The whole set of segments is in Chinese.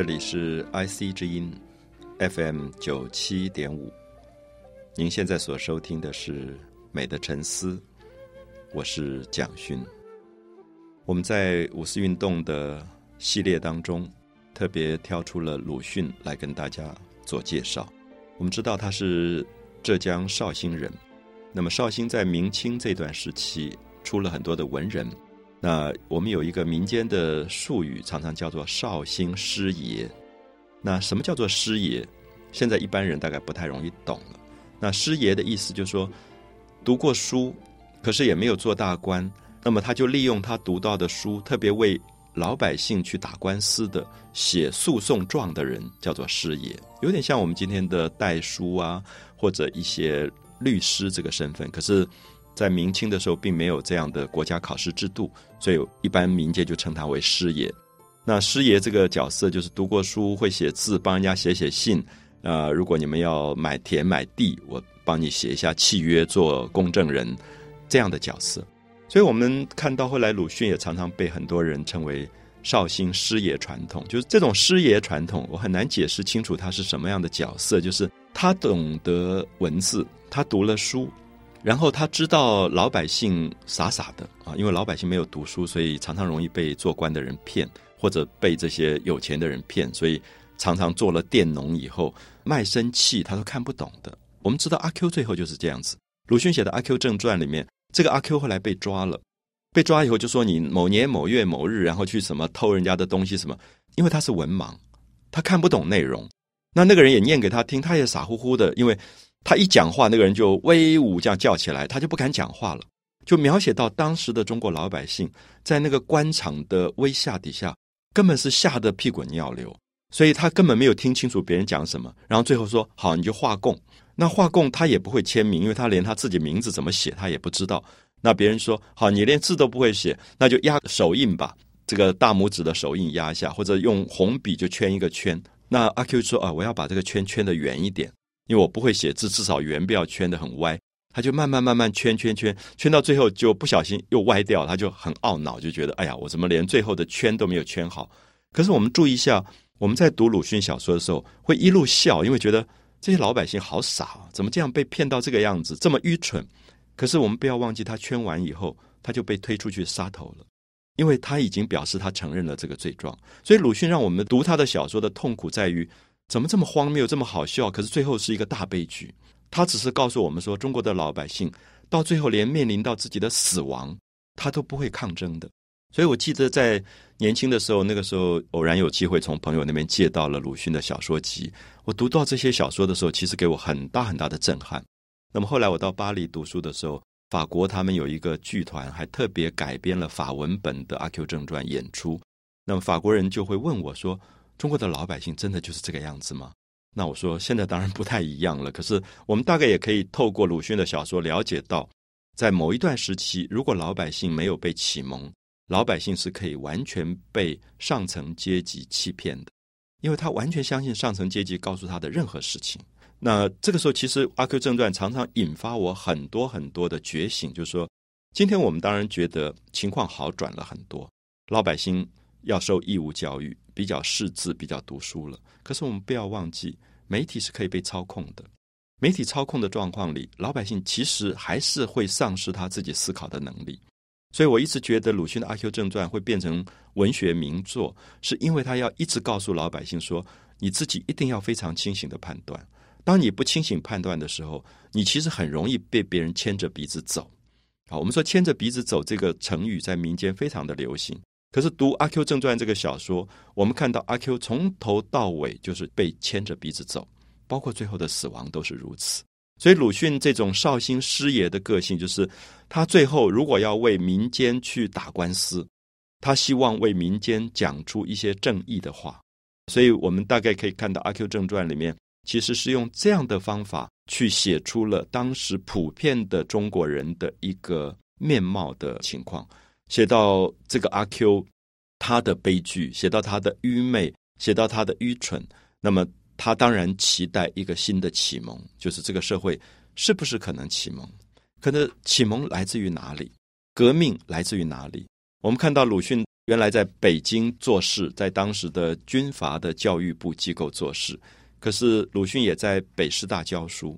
这里是 IC 之音 FM 九七点五，您现在所收听的是《美的沉思》，我是蒋勋。我们在五四运动的系列当中，特别挑出了鲁迅来跟大家做介绍。我们知道他是浙江绍兴人，那么绍兴在明清这段时期出了很多的文人。那我们有一个民间的术语，常常叫做“绍兴师爷”。那什么叫做师爷？现在一般人大概不太容易懂了。那师爷的意思就是说，读过书，可是也没有做大官，那么他就利用他读到的书，特别为老百姓去打官司的、写诉讼状的人，叫做师爷。有点像我们今天的代书啊，或者一些律师这个身份。可是。在明清的时候，并没有这样的国家考试制度，所以一般民间就称他为师爷。那师爷这个角色，就是读过书、会写字，帮人家写写信。啊，如果你们要买田买地，我帮你写一下契约，做公证人这样的角色。所以我们看到后来鲁迅也常常被很多人称为绍兴师爷传统。就是这种师爷传统，我很难解释清楚他是什么样的角色。就是他懂得文字，他读了书。然后他知道老百姓傻傻的啊，因为老百姓没有读书，所以常常容易被做官的人骗，或者被这些有钱的人骗，所以常常做了佃农以后卖身契，他都看不懂的。我们知道阿 Q 最后就是这样子。鲁迅写的《阿 Q 正传》里面，这个阿 Q 后来被抓了，被抓以后就说你某年某月某日，然后去什么偷人家的东西什么，因为他是文盲，他看不懂内容。那那个人也念给他听，他也傻乎乎的，因为。他一讲话，那个人就威武这样叫起来，他就不敢讲话了。就描写到当时的中国老百姓在那个官场的威吓底下，根本是吓得屁滚尿流，所以他根本没有听清楚别人讲什么。然后最后说：“好，你就画供。”那画供他也不会签名，因为他连他自己名字怎么写他也不知道。那别人说：“好，你连字都不会写，那就压手印吧，这个大拇指的手印压一下，或者用红笔就圈一个圈。”那阿 Q 说：“啊，我要把这个圈圈的圆一点。”因为我不会写字，至少圆不要圈的很歪，他就慢慢慢慢圈圈圈，圈到最后就不小心又歪掉，他就很懊恼，就觉得哎呀，我怎么连最后的圈都没有圈好？可是我们注意一下，我们在读鲁迅小说的时候，会一路笑，因为觉得这些老百姓好傻啊，怎么这样被骗到这个样子，这么愚蠢？可是我们不要忘记，他圈完以后，他就被推出去杀头了，因为他已经表示他承认了这个罪状。所以鲁迅让我们读他的小说的痛苦在于。怎么这么荒谬，这么好笑？可是最后是一个大悲剧。他只是告诉我们说，中国的老百姓到最后连面临到自己的死亡，他都不会抗争的。所以我记得在年轻的时候，那个时候偶然有机会从朋友那边借到了鲁迅的小说集。我读到这些小说的时候，其实给我很大很大的震撼。那么后来我到巴黎读书的时候，法国他们有一个剧团，还特别改编了法文本的《阿 Q 正传》演出。那么法国人就会问我说。中国的老百姓真的就是这个样子吗？那我说现在当然不太一样了。可是我们大概也可以透过鲁迅的小说了解到，在某一段时期，如果老百姓没有被启蒙，老百姓是可以完全被上层阶级欺骗的，因为他完全相信上层阶级告诉他的任何事情。那这个时候，其实《阿 Q 正传》常常引发我很多很多的觉醒，就是说，今天我们当然觉得情况好转了很多，老百姓。要受义务教育，比较识字，比较读书了。可是我们不要忘记，媒体是可以被操控的。媒体操控的状况里，老百姓其实还是会丧失他自己思考的能力。所以我一直觉得鲁迅的《阿 Q 正传》会变成文学名作，是因为他要一直告诉老百姓说：你自己一定要非常清醒的判断。当你不清醒判断的时候，你其实很容易被别人牵着鼻子走。好，我们说“牵着鼻子走”这个成语在民间非常的流行。可是读《阿 Q 正传》这个小说，我们看到阿 Q 从头到尾就是被牵着鼻子走，包括最后的死亡都是如此。所以鲁迅这种绍兴师爷的个性，就是他最后如果要为民间去打官司，他希望为民间讲出一些正义的话。所以我们大概可以看到《阿 Q 正传》里面，其实是用这样的方法去写出了当时普遍的中国人的一个面貌的情况，写到这个阿 Q 他的悲剧，写到他的愚昧，写到他的愚蠢。那么他当然期待一个新的启蒙，就是这个社会是不是可能启蒙？可能启蒙来自于哪里？革命来自于哪里？我们看到鲁迅。原来在北京做事，在当时的军阀的教育部机构做事。可是鲁迅也在北师大教书，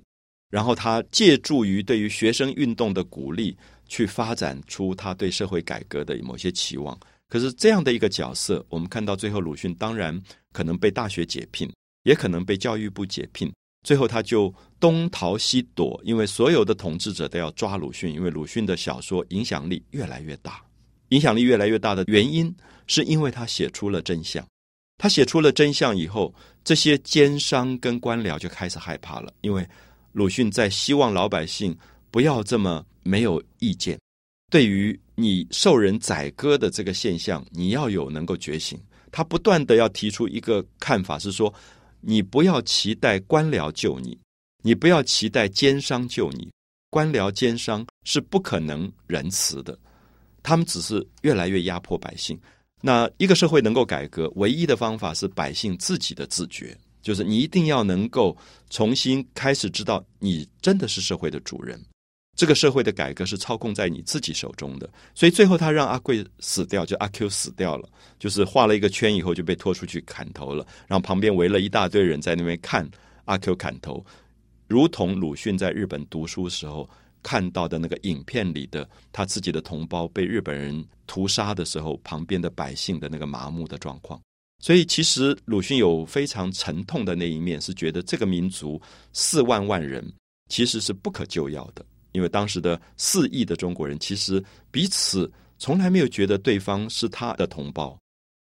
然后他借助于对于学生运动的鼓励，去发展出他对社会改革的某些期望。可是这样的一个角色，我们看到最后，鲁迅当然可能被大学解聘，也可能被教育部解聘。最后他就东逃西躲，因为所有的统治者都要抓鲁迅，因为鲁迅的小说影响力越来越大。影响力越来越大的原因，是因为他写出了真相。他写出了真相以后，这些奸商跟官僚就开始害怕了，因为鲁迅在希望老百姓不要这么没有意见。对于你受人宰割的这个现象，你要有能够觉醒。他不断的要提出一个看法，是说你不要期待官僚救你，你不要期待奸商救你。官僚奸商是不可能仁慈的。他们只是越来越压迫百姓。那一个社会能够改革，唯一的方法是百姓自己的自觉，就是你一定要能够重新开始知道，你真的是社会的主人。这个社会的改革是操控在你自己手中的。所以最后他让阿贵死掉，就阿 Q 死掉了，就是画了一个圈以后就被拖出去砍头了。然后旁边围了一大堆人在那边看阿 Q 砍头，如同鲁迅在日本读书时候。看到的那个影片里的他自己的同胞被日本人屠杀的时候，旁边的百姓的那个麻木的状况。所以，其实鲁迅有非常沉痛的那一面，是觉得这个民族四万万人其实是不可救药的，因为当时的四亿的中国人其实彼此从来没有觉得对方是他的同胞，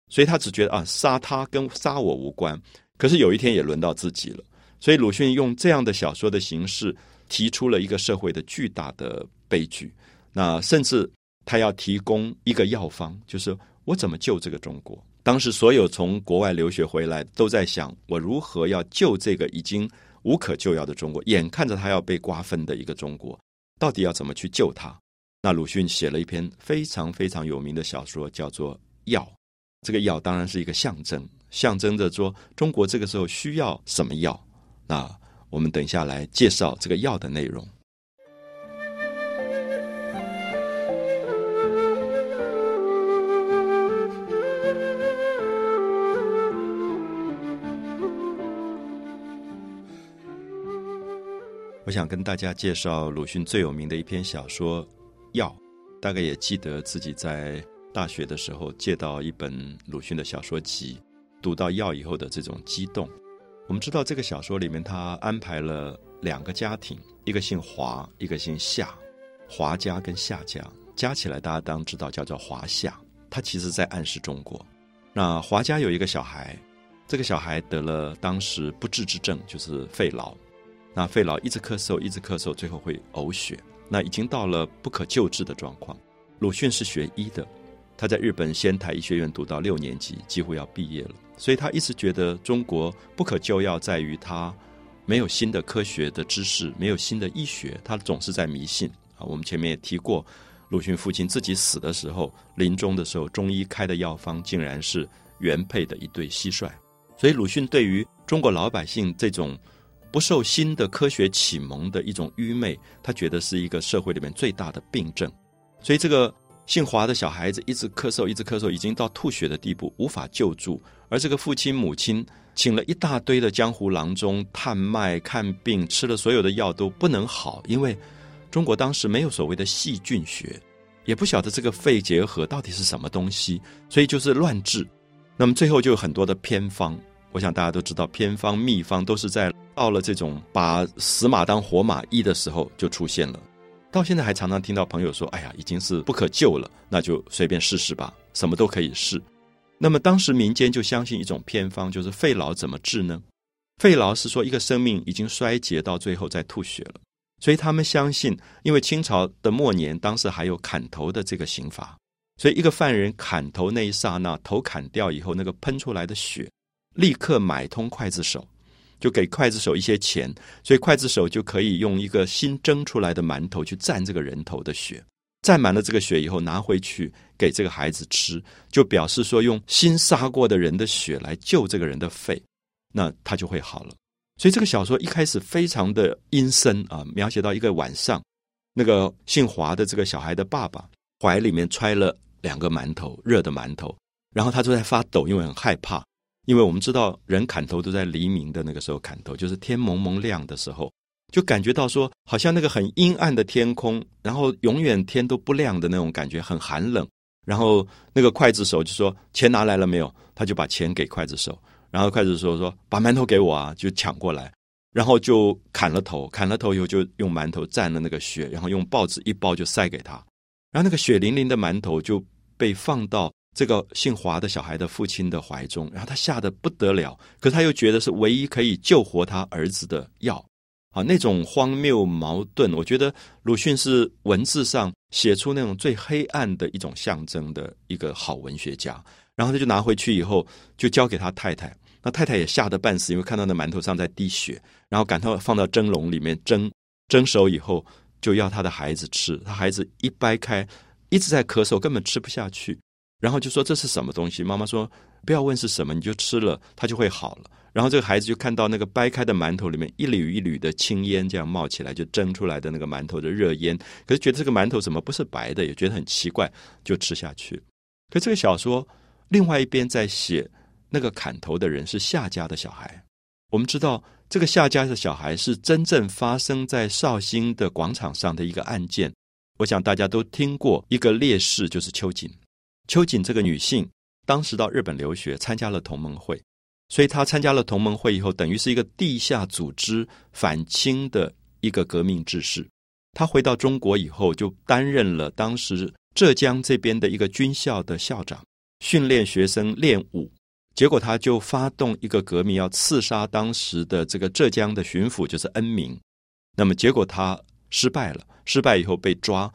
所以他只觉得啊，杀他跟杀我无关。可是有一天也轮到自己了，所以鲁迅用这样的小说的形式。提出了一个社会的巨大的悲剧，那甚至他要提供一个药方，就是我怎么救这个中国？当时所有从国外留学回来都在想，我如何要救这个已经无可救药的中国？眼看着他要被瓜分的一个中国，到底要怎么去救他？那鲁迅写了一篇非常非常有名的小说，叫做《药》。这个药当然是一个象征，象征着说中国这个时候需要什么药？那。我们等下来介绍这个药的内容。我想跟大家介绍鲁迅最有名的一篇小说《药》，大概也记得自己在大学的时候借到一本鲁迅的小说集，读到《药》以后的这种激动。我们知道这个小说里面，他安排了两个家庭，一个姓华，一个姓夏，华家跟夏家加起来，大家当知道叫做华夏。他其实在暗示中国。那华家有一个小孩，这个小孩得了当时不治之症，就是肺痨。那肺痨一直咳嗽，一直咳嗽，最后会呕血。那已经到了不可救治的状况。鲁迅是学医的，他在日本仙台医学院读到六年级，几乎要毕业了。所以他一直觉得中国不可救药在于他没有新的科学的知识，没有新的医学，他总是在迷信啊。我们前面也提过，鲁迅父亲自己死的时候，临终的时候，中医开的药方竟然是原配的一对蟋蟀。所以鲁迅对于中国老百姓这种不受新的科学启蒙的一种愚昧，他觉得是一个社会里面最大的病症。所以这个姓华的小孩子一直咳嗽，一直咳嗽，已经到吐血的地步，无法救助。而这个父亲母亲请了一大堆的江湖郎中探脉看病，吃了所有的药都不能好，因为中国当时没有所谓的细菌学，也不晓得这个肺结核到底是什么东西，所以就是乱治。那么最后就有很多的偏方，我想大家都知道，偏方秘方都是在到了这种把死马当活马医的时候就出现了。到现在还常常听到朋友说：“哎呀，已经是不可救了，那就随便试试吧，什么都可以试。”那么当时民间就相信一种偏方，就是肺痨怎么治呢？肺痨是说一个生命已经衰竭到最后再吐血了，所以他们相信，因为清朝的末年，当时还有砍头的这个刑罚，所以一个犯人砍头那一刹那，头砍掉以后，那个喷出来的血，立刻买通刽子手，就给刽子手一些钱，所以刽子手就可以用一个新蒸出来的馒头去蘸这个人头的血，蘸满了这个血以后拿回去给这个孩子吃，就表示说用新杀过的人的血来救这个人的肺，那他就会好了。所以这个小说一开始非常的阴森啊，描写到一个晚上，那个姓华的这个小孩的爸爸怀里面揣了两个馒头，热的馒头，然后他就在发抖，因为很害怕。因为我们知道人砍头都在黎明的那个时候砍头，就是天蒙蒙亮的时候，就感觉到说好像那个很阴暗的天空，然后永远天都不亮的那种感觉，很寒冷。然后那个刽子手就说：“钱拿来了没有？”他就把钱给刽子手。然后刽子手说把馒头给我啊，就抢过来，然后就砍了头，砍了头以后就用馒头蘸了那个血，然后用报纸一包就塞给他，然后那个血淋淋的馒头就被放到这个姓华的小孩的父亲的怀中，然后他吓得不得了，可是他又觉得是唯一可以救活他儿子的药啊，那种荒谬矛盾，我觉得鲁迅是文字上写出那种最黑暗的一种象征的一个好文学家。然后他就拿回去以后，就交给他太太。那太太也吓得半死，因为看到那馒头上在滴血。然后赶快放到蒸笼里面蒸，蒸熟以后就要他的孩子吃。他孩子一掰开，一直在咳嗽，根本吃不下去。然后就说这是什么东西？妈妈说不要问是什么，你就吃了，它就会好了。然后这个孩子就看到那个掰开的馒头里面一缕一缕的青烟这样冒起来，就蒸出来的那个馒头的热烟。可是觉得这个馒头怎么不是白的，也觉得很奇怪，就吃下去。可这个小说。另外一边在写那个砍头的人是夏家的小孩。我们知道这个夏家的小孩是真正发生在绍兴的广场上的一个案件。我想大家都听过一个烈士，就是秋瑾。秋瑾这个女性当时到日本留学，参加了同盟会，所以她参加了同盟会以后，等于是一个地下组织反清的一个革命志士。她回到中国以后，就担任了当时浙江这边的一个军校的校长。训练学生练武，结果他就发动一个革命，要刺杀当时的这个浙江的巡抚，就是恩明。那么结果他失败了，失败以后被抓、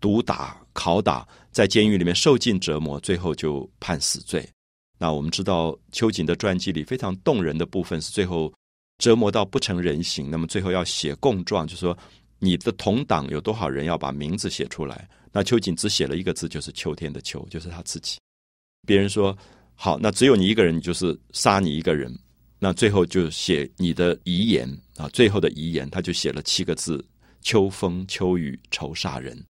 毒打、拷打，在监狱里面受尽折磨，最后就判死罪。那我们知道秋瑾的传记里非常动人的部分是最后折磨到不成人形，那么最后要写供状，就说你的同党有多少人要把名字写出来。那秋瑾只写了一个字，就是秋天的秋，就是他自己。别人说好，那只有你一个人，你就是杀你一个人。那最后就写你的遗言啊，最后的遗言，他就写了七个字：秋风秋雨愁杀人。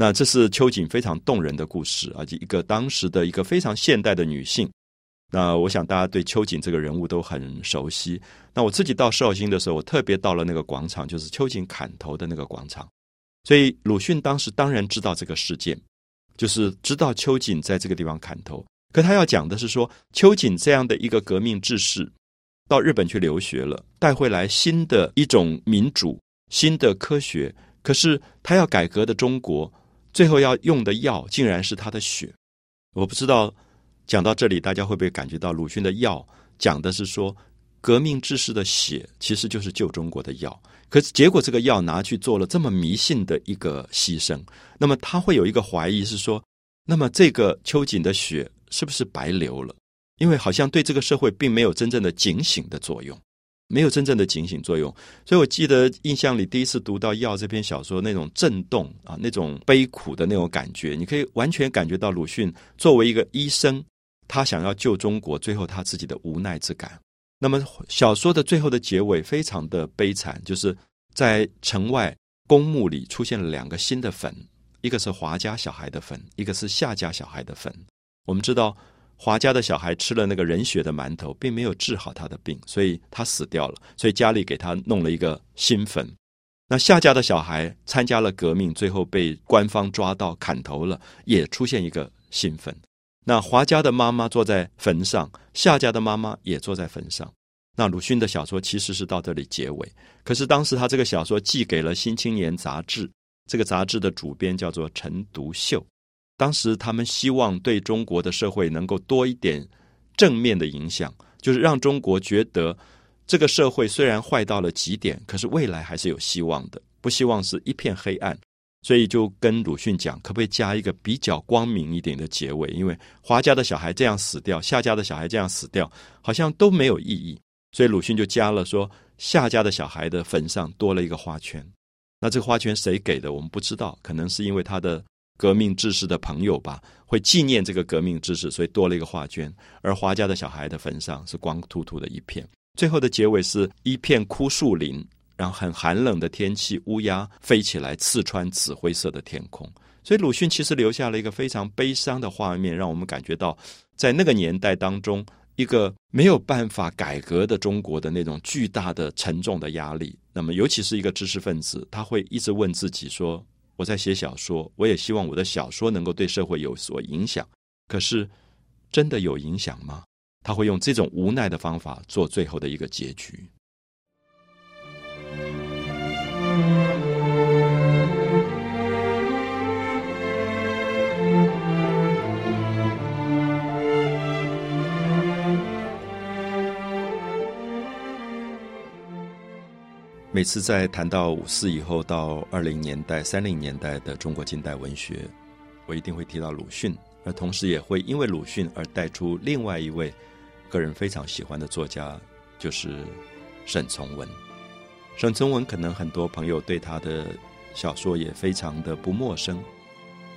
那这是秋瑾非常动人的故事，而且一个当时的一个非常现代的女性。那我想大家对秋瑾这个人物都很熟悉。那我自己到绍兴的时候，我特别到了那个广场，就是秋瑾砍头的那个广场。所以鲁迅当时当然知道这个事件。就是知道秋瑾在这个地方砍头，可他要讲的是说，秋瑾这样的一个革命志士，到日本去留学了，带回来新的一种民主、新的科学。可是他要改革的中国，最后要用的药，竟然是他的血。我不知道讲到这里，大家会不会感觉到鲁迅的药讲的是说，革命志士的血其实就是救中国的药。可是结果，这个药拿去做了这么迷信的一个牺牲，那么他会有一个怀疑是说，那么这个秋瑾的血是不是白流了？因为好像对这个社会并没有真正的警醒的作用，没有真正的警醒作用。所以我记得印象里第一次读到《药》这篇小说，那种震动啊，那种悲苦的那种感觉，你可以完全感觉到鲁迅作为一个医生，他想要救中国，最后他自己的无奈之感。那么小说的最后的结尾非常的悲惨，就是在城外公墓里出现了两个新的坟，一个是华家小孩的坟，一个是夏家小孩的坟。我们知道华家的小孩吃了那个人血的馒头，并没有治好他的病，所以他死掉了。所以家里给他弄了一个新坟。那夏家的小孩参加了革命，最后被官方抓到砍头了，也出现一个新坟。那华家的妈妈坐在坟上，夏家的妈妈也坐在坟上。那鲁迅的小说其实是到这里结尾，可是当时他这个小说寄给了《新青年》杂志，这个杂志的主编叫做陈独秀。当时他们希望对中国的社会能够多一点正面的影响，就是让中国觉得这个社会虽然坏到了极点，可是未来还是有希望的，不希望是一片黑暗。所以就跟鲁迅讲，可不可以加一个比较光明一点的结尾？因为华家的小孩这样死掉，夏家的小孩这样死掉，好像都没有意义。所以鲁迅就加了说，夏家的小孩的坟上多了一个花圈。那这个花圈谁给的？我们不知道，可能是因为他的革命志士的朋友吧，会纪念这个革命志士，所以多了一个画卷。而华家的小孩的坟上是光秃秃的一片。最后的结尾是一片枯树林。然后很寒冷的天气，乌鸦飞起来刺穿紫灰色的天空。所以鲁迅其实留下了一个非常悲伤的画面，让我们感觉到在那个年代当中，一个没有办法改革的中国的那种巨大的沉重的压力。那么，尤其是一个知识分子，他会一直问自己说：“我在写小说，我也希望我的小说能够对社会有所影响。可是，真的有影响吗？”他会用这种无奈的方法做最后的一个结局。每次在谈到五四以后到二零年代、三零年代的中国近代文学，我一定会提到鲁迅，而同时也会因为鲁迅而带出另外一位个人非常喜欢的作家，就是沈从文。沈从文可能很多朋友对他的小说也非常的不陌生。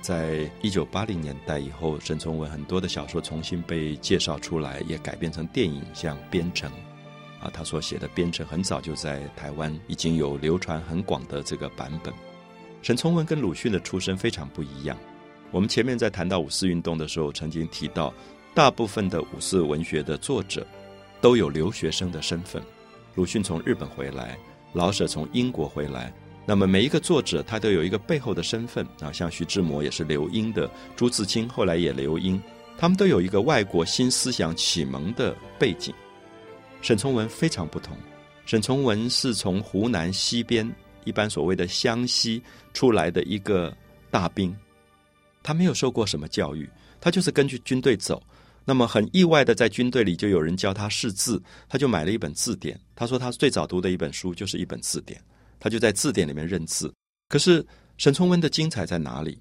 在一九八零年代以后，沈从文很多的小说重新被介绍出来，也改编成电影，像《边城》。啊，他所写的《编程》很早就在台湾已经有流传很广的这个版本。沈从文跟鲁迅的出身非常不一样。我们前面在谈到五四运动的时候，曾经提到，大部分的五四文学的作者都有留学生的身份。鲁迅从日本回来，老舍从英国回来，那么每一个作者他都有一个背后的身份啊，像徐志摩也是留英的，朱自清后来也留英，他们都有一个外国新思想启蒙的背景。沈从文非常不同，沈从文是从湖南西边一般所谓的湘西出来的一个大兵，他没有受过什么教育，他就是根据军队走。那么很意外的，在军队里就有人教他识字，他就买了一本字典。他说他最早读的一本书就是一本字典，他就在字典里面认字。可是沈从文的精彩在哪里？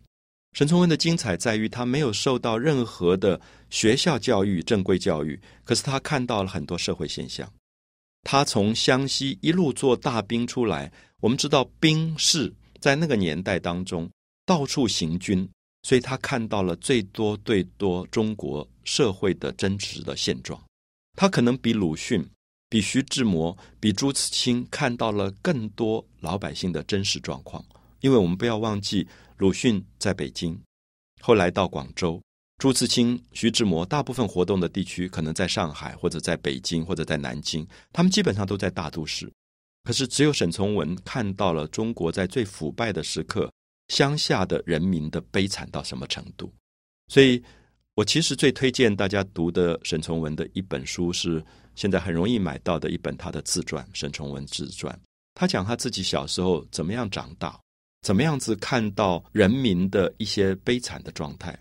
沈从文的精彩在于他没有受到任何的学校教育、正规教育，可是他看到了很多社会现象。他从湘西一路做大兵出来，我们知道兵士在那个年代当中到处行军，所以他看到了最多最多中国社会的真实的现状。他可能比鲁迅、比徐志摩、比朱自清看到了更多老百姓的真实状况，因为我们不要忘记。鲁迅在北京，后来到广州；朱自清、徐志摩大部分活动的地区可能在上海，或者在北京，或者在南京。他们基本上都在大都市。可是只有沈从文看到了中国在最腐败的时刻，乡下的人民的悲惨到什么程度。所以，我其实最推荐大家读的沈从文的一本书，是现在很容易买到的一本他的自传《沈从文自传》。他讲他自己小时候怎么样长大。怎么样子看到人民的一些悲惨的状态？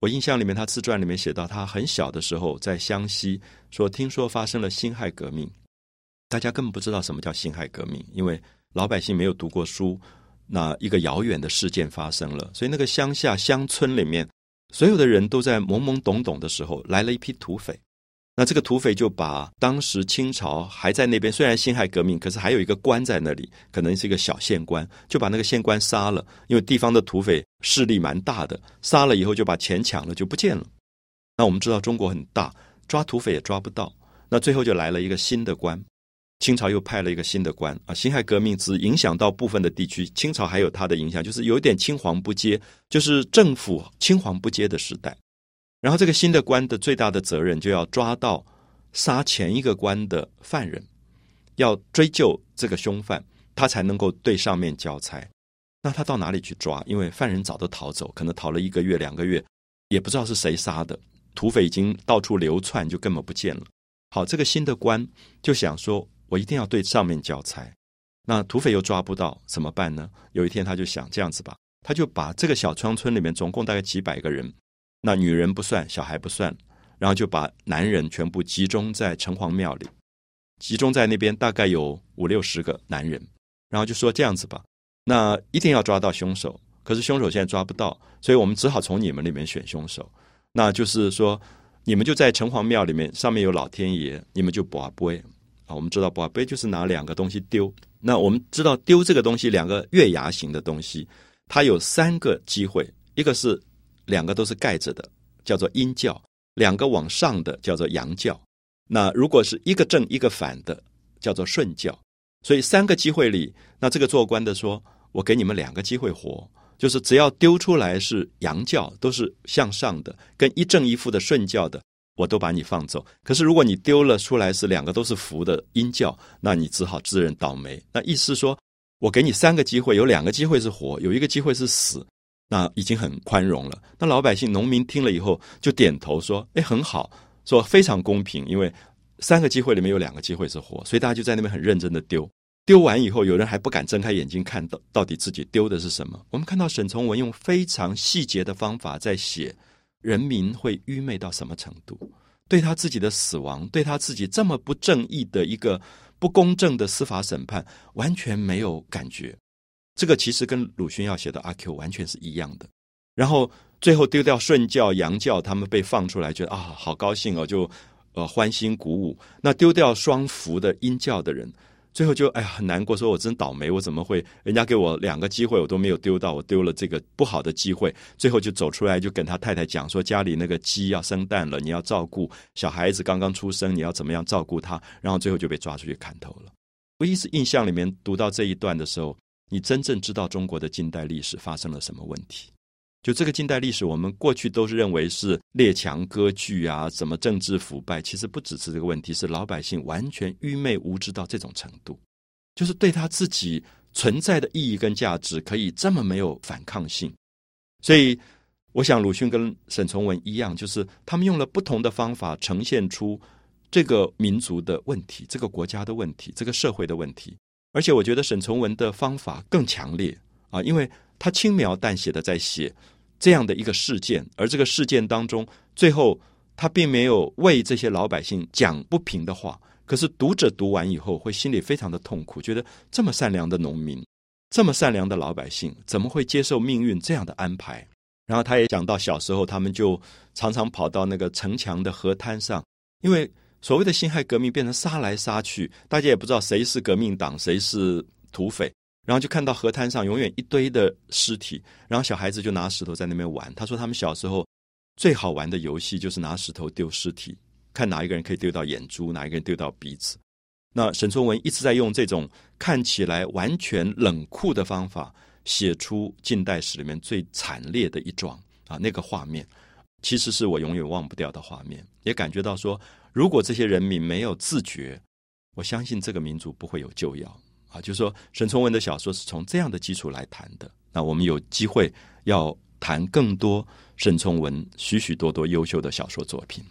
我印象里面，他自传里面写到，他很小的时候在湘西，说听说发生了辛亥革命，大家根本不知道什么叫辛亥革命，因为老百姓没有读过书，那一个遥远的事件发生了，所以那个乡下乡村里面，所有的人都在懵懵懂懂的时候，来了一批土匪。那这个土匪就把当时清朝还在那边，虽然辛亥革命，可是还有一个官在那里，可能是一个小县官，就把那个县官杀了。因为地方的土匪势力蛮大的，杀了以后就把钱抢了，就不见了。那我们知道中国很大，抓土匪也抓不到。那最后就来了一个新的官，清朝又派了一个新的官啊。辛亥革命只影响到部分的地区，清朝还有它的影响，就是有点青黄不接，就是政府青黄不接的时代。然后这个新的官的最大的责任，就要抓到杀前一个官的犯人，要追究这个凶犯，他才能够对上面交差。那他到哪里去抓？因为犯人早都逃走，可能逃了一个月、两个月，也不知道是谁杀的。土匪已经到处流窜，就根本不见了。好，这个新的官就想说，我一定要对上面交差。那土匪又抓不到，怎么办呢？有一天他就想这样子吧，他就把这个小乡村里面总共大概几百个人。那女人不算，小孩不算，然后就把男人全部集中在城隍庙里，集中在那边，大概有五六十个男人，然后就说这样子吧，那一定要抓到凶手，可是凶手现在抓不到，所以我们只好从你们里面选凶手。那就是说，你们就在城隍庙里面，上面有老天爷，你们就卜杯啊。我们知道卜杯就是拿两个东西丢。那我们知道丢这个东西，两个月牙形的东西，它有三个机会：一个是两个都是盖着的，叫做阴教；两个往上的叫做阳教。那如果是一个正一个反的，叫做顺教。所以三个机会里，那这个做官的说：“我给你们两个机会活，就是只要丢出来是阳教，都是向上的，跟一正一负的顺教的，我都把你放走。可是如果你丢了出来是两个都是福的阴教，那你只好自认倒霉。那意思说，我给你三个机会，有两个机会是活，有一个机会是死，那已经很宽容了。那老百姓、农民听了以后就点头说：‘哎，很好，说非常公平，因为三个机会里面有两个机会是活，所以大家就在那边很认真的丢。’丢完以后，有人还不敢睁开眼睛看到到底自己丢的是什么。我们看到沈从文用非常细节的方法在写人民会愚昧到什么程度，对他自己的死亡，对他自己这么不正义的一个不公正的司法审判，完全没有感觉。这个其实跟鲁迅要写的阿 Q 完全是一样的。然后最后丢掉顺教、洋教，他们被放出来，觉得啊好高兴哦，就呃欢欣鼓舞。那丢掉双福的阴教的人。最后就哎呀很难过，说我真倒霉，我怎么会人家给我两个机会，我都没有丢到，我丢了这个不好的机会。最后就走出来，就跟他太太讲说，家里那个鸡要生蛋了，你要照顾小孩子刚刚出生，你要怎么样照顾他？然后最后就被抓出去砍头了。我一直印象里面读到这一段的时候，你真正知道中国的近代历史发生了什么问题。就这个近代历史，我们过去都是认为是列强割据啊，什么政治腐败，其实不只是这个问题，是老百姓完全愚昧无知到这种程度，就是对他自己存在的意义跟价值可以这么没有反抗性。所以，我想鲁迅跟沈从文一样，就是他们用了不同的方法呈现出这个民族的问题、这个国家的问题、这个社会的问题。而且，我觉得沈从文的方法更强烈啊，因为他轻描淡写的在写。这样的一个事件，而这个事件当中，最后他并没有为这些老百姓讲不平的话。可是读者读完以后，会心里非常的痛苦，觉得这么善良的农民，这么善良的老百姓，怎么会接受命运这样的安排？然后他也讲到小时候，他们就常常跑到那个城墙的河滩上，因为所谓的辛亥革命变成杀来杀去，大家也不知道谁是革命党，谁是土匪。然后就看到河滩上永远一堆的尸体，然后小孩子就拿石头在那边玩。他说他们小时候最好玩的游戏就是拿石头丢尸体，看哪一个人可以丢到眼珠，哪一个人丢到鼻子。那沈从文一直在用这种看起来完全冷酷的方法，写出近代史里面最惨烈的一桩啊，那个画面其实是我永远忘不掉的画面。也感觉到说，如果这些人民没有自觉，我相信这个民族不会有救药。啊，就是说，沈从文的小说是从这样的基础来谈的。那我们有机会要谈更多沈从文许许多多优秀的小说作品。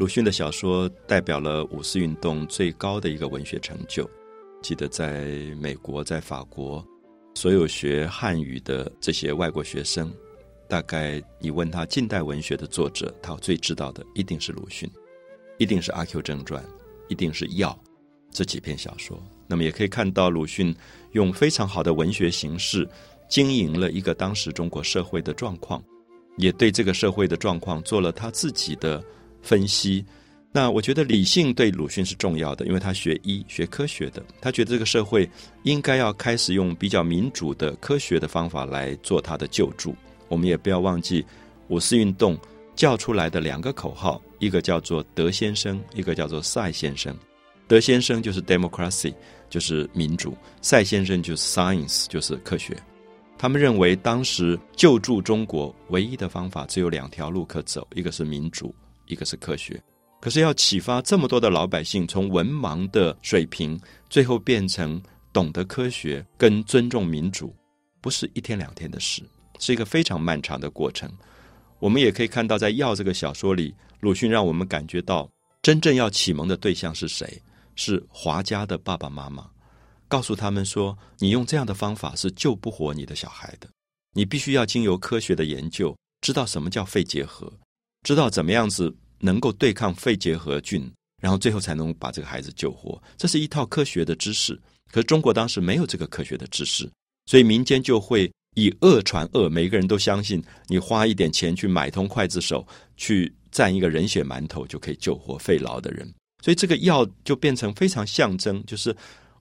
鲁迅的小说代表了五四运动最高的一个文学成就。记得在美国，在法国，所有学汉语的这些外国学生，大概你问他近代文学的作者，他最知道的一定是鲁迅，一定是《阿 Q 正传》，一定是《药》这几篇小说。那么也可以看到，鲁迅用非常好的文学形式经营了一个当时中国社会的状况，也对这个社会的状况做了他自己的分析。那我觉得理性对鲁迅是重要的，因为他学医学科学的，他觉得这个社会应该要开始用比较民主的科学的方法来做他的救助。我们也不要忘记五四运动叫出来的两个口号，一个叫做德先生，一个叫做赛先生。德先生就是 democracy，就是民主；赛先生就是 science，就是科学。他们认为当时救助中国唯一的方法只有两条路可走，一个是民主，一个是科学。可是要启发这么多的老百姓从文盲的水平，最后变成懂得科学跟尊重民主，不是一天两天的事，是一个非常漫长的过程。我们也可以看到，在《药》这个小说里，鲁迅让我们感觉到，真正要启蒙的对象是谁？是华家的爸爸妈妈，告诉他们说，你用这样的方法是救不活你的小孩的。你必须要经由科学的研究，知道什么叫肺结核，知道怎么样子能够对抗肺结核菌，然后最后才能把这个孩子救活。这是一套科学的知识。可是中国当时没有这个科学的知识，所以民间就会以恶传恶，每个人都相信你花一点钱去买通刽子手，去蘸一个人血馒头就可以救活肺痨的人。所以这个药就变成非常象征，就是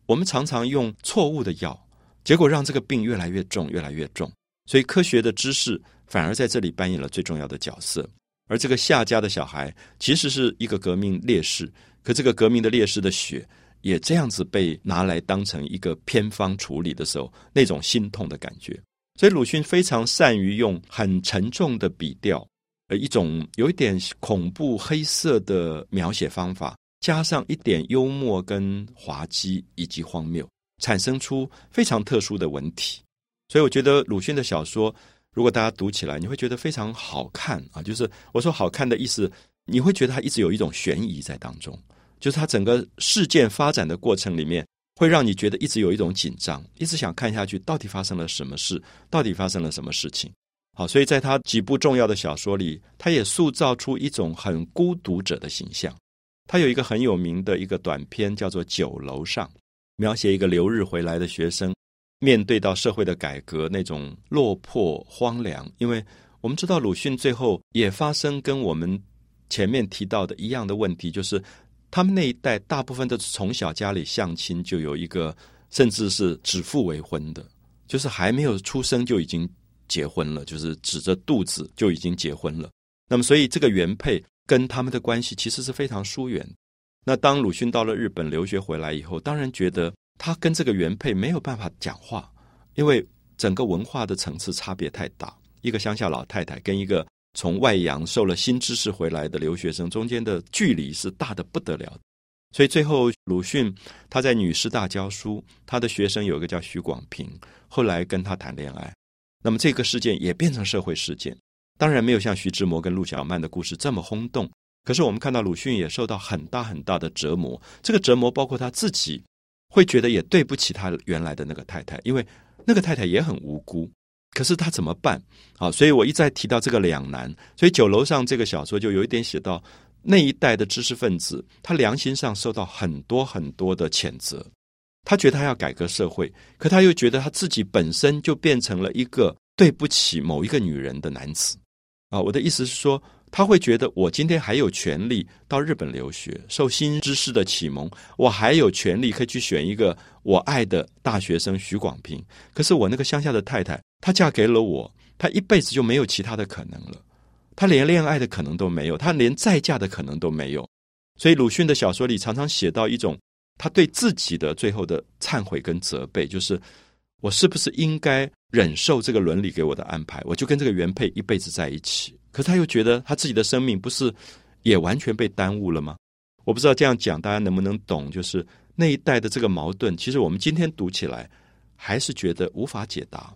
我们常常用错误的药，结果让这个病越来越重，越来越重。所以科学的知识反而在这里扮演了最重要的角色。而这个夏家的小孩其实是一个革命烈士，可这个革命的烈士的血也这样子被拿来当成一个偏方处理的时候，那种心痛的感觉。所以鲁迅非常善于用很沉重的笔调，呃，一种有一点恐怖黑色的描写方法。加上一点幽默、跟滑稽以及荒谬，产生出非常特殊的文体。所以我觉得鲁迅的小说，如果大家读起来，你会觉得非常好看啊！就是我说好看的意思，你会觉得它一直有一种悬疑在当中，就是它整个事件发展的过程里面，会让你觉得一直有一种紧张，一直想看下去，到底发生了什么事，到底发生了什么事情。好，所以在他几部重要的小说里，他也塑造出一种很孤独者的形象。他有一个很有名的一个短篇，叫做《酒楼上》，描写一个留日回来的学生，面对到社会的改革那种落魄荒凉。因为我们知道鲁迅最后也发生跟我们前面提到的一样的问题，就是他们那一代大部分都是从小家里相亲就有一个，甚至是指腹为婚的，就是还没有出生就已经结婚了，就是指着肚子就已经结婚了。那么，所以这个原配。跟他们的关系其实是非常疏远。那当鲁迅到了日本留学回来以后，当然觉得他跟这个原配没有办法讲话，因为整个文化的层次差别太大。一个乡下老太太跟一个从外洋受了新知识回来的留学生中间的距离是大的不得了。所以最后鲁迅他在女师大教书，他的学生有一个叫许广平，后来跟他谈恋爱。那么这个事件也变成社会事件。当然没有像徐志摩跟陆小曼的故事这么轰动，可是我们看到鲁迅也受到很大很大的折磨。这个折磨包括他自己会觉得也对不起他原来的那个太太，因为那个太太也很无辜。可是他怎么办？啊，所以我一再提到这个两难。所以酒楼上这个小说就有一点写到那一代的知识分子，他良心上受到很多很多的谴责。他觉得他要改革社会，可他又觉得他自己本身就变成了一个对不起某一个女人的男子。啊，我的意思是说，他会觉得我今天还有权利到日本留学，受新知识的启蒙，我还有权利可以去选一个我爱的大学生许广平。可是我那个乡下的太太，她嫁给了我，她一辈子就没有其他的可能了，她连恋爱的可能都没有，她连再嫁的可能都没有。所以鲁迅的小说里常常写到一种他对自己的最后的忏悔跟责备，就是我是不是应该？忍受这个伦理给我的安排，我就跟这个原配一辈子在一起。可他又觉得他自己的生命不是也完全被耽误了吗？我不知道这样讲大家能不能懂。就是那一代的这个矛盾，其实我们今天读起来还是觉得无法解答。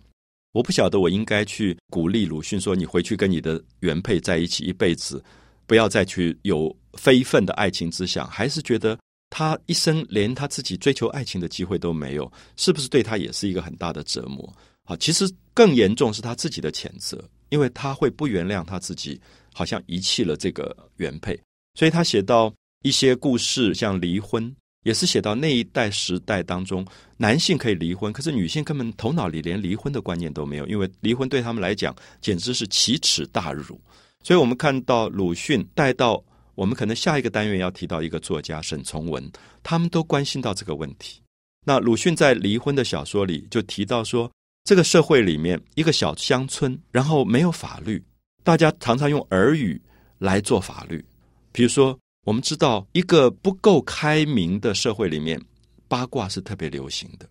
我不晓得我应该去鼓励鲁迅说：“你回去跟你的原配在一起一辈子，不要再去有非分的爱情之想。”还是觉得他一生连他自己追求爱情的机会都没有，是不是对他也是一个很大的折磨？好，其实更严重是他自己的谴责，因为他会不原谅他自己，好像遗弃了这个原配，所以他写到一些故事，像离婚，也是写到那一代时代当中，男性可以离婚，可是女性根本头脑里连离婚的观念都没有，因为离婚对他们来讲简直是奇耻大辱。所以我们看到鲁迅带到我们可能下一个单元要提到一个作家沈从文，他们都关心到这个问题。那鲁迅在离婚的小说里就提到说。这个社会里面，一个小乡村，然后没有法律，大家常常用耳语来做法律。比如说，我们知道一个不够开明的社会里面，八卦是特别流行的，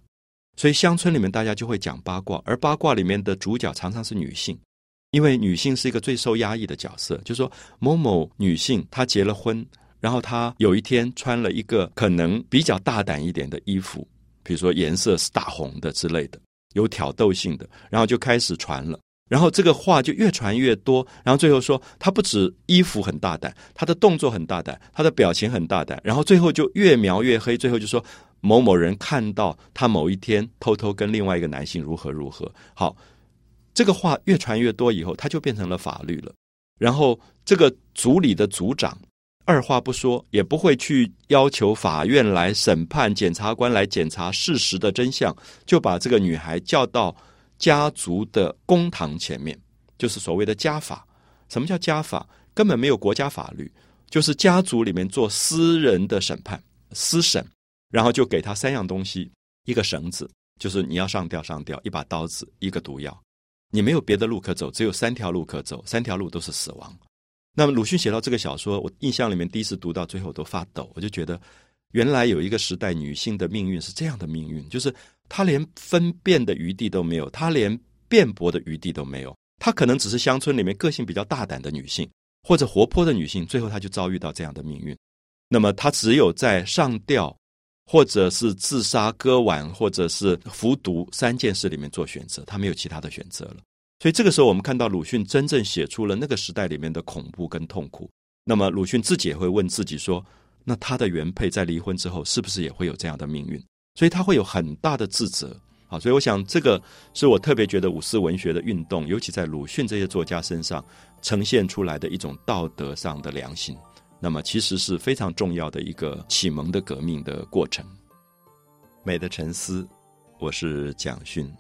所以乡村里面大家就会讲八卦，而八卦里面的主角常常是女性，因为女性是一个最受压抑的角色。就说某某女性她结了婚，然后她有一天穿了一个可能比较大胆一点的衣服，比如说颜色是大红的之类的。有挑逗性的，然后就开始传了，然后这个话就越传越多，然后最后说他不止衣服很大胆，他的动作很大胆，他的表情很大胆，然后最后就越描越黑，最后就说某某人看到他某一天偷偷跟另外一个男性如何如何。好，这个话越传越多以后，它就变成了法律了。然后这个族里的族长二话不说，也不会去要求法院来审判，检察官来检查事实的真相，就把这个女孩叫到家族的公堂前面，就是所谓的家法。什么叫家法？根本没有国家法律，就是家族里面做私人的审判、私审，然后就给他三样东西：一个绳子，就是你要上吊上吊；一把刀子，一个毒药。你没有别的路可走，只有三条路可走，三条路都是死亡。那么鲁迅写到这个小说，我印象里面第一次读到最后都发抖，我就觉得原来有一个时代女性的命运是这样的命运，就是她连分辨的余地都没有，她连辩驳的余地都没有。她可能只是乡村里面个性比较大胆的女性，或者活泼的女性，最后她就遭遇到这样的命运。那么她只有在上吊。或者是自杀、割腕，或者是服毒三件事里面做选择，他没有其他的选择了。所以这个时候，我们看到鲁迅真正写出了那个时代里面的恐怖跟痛苦。那么鲁迅自己也会问自己说：那他的原配在离婚之后，是不是也会有这样的命运？所以他会有很大的自责。好，所以我想这个是我特别觉得五四文学的运动，尤其在鲁迅这些作家身上呈现出来的一种道德上的良心。那么，其实是非常重要的一个启蒙的革命的过程。美的沉思，我是蒋勋。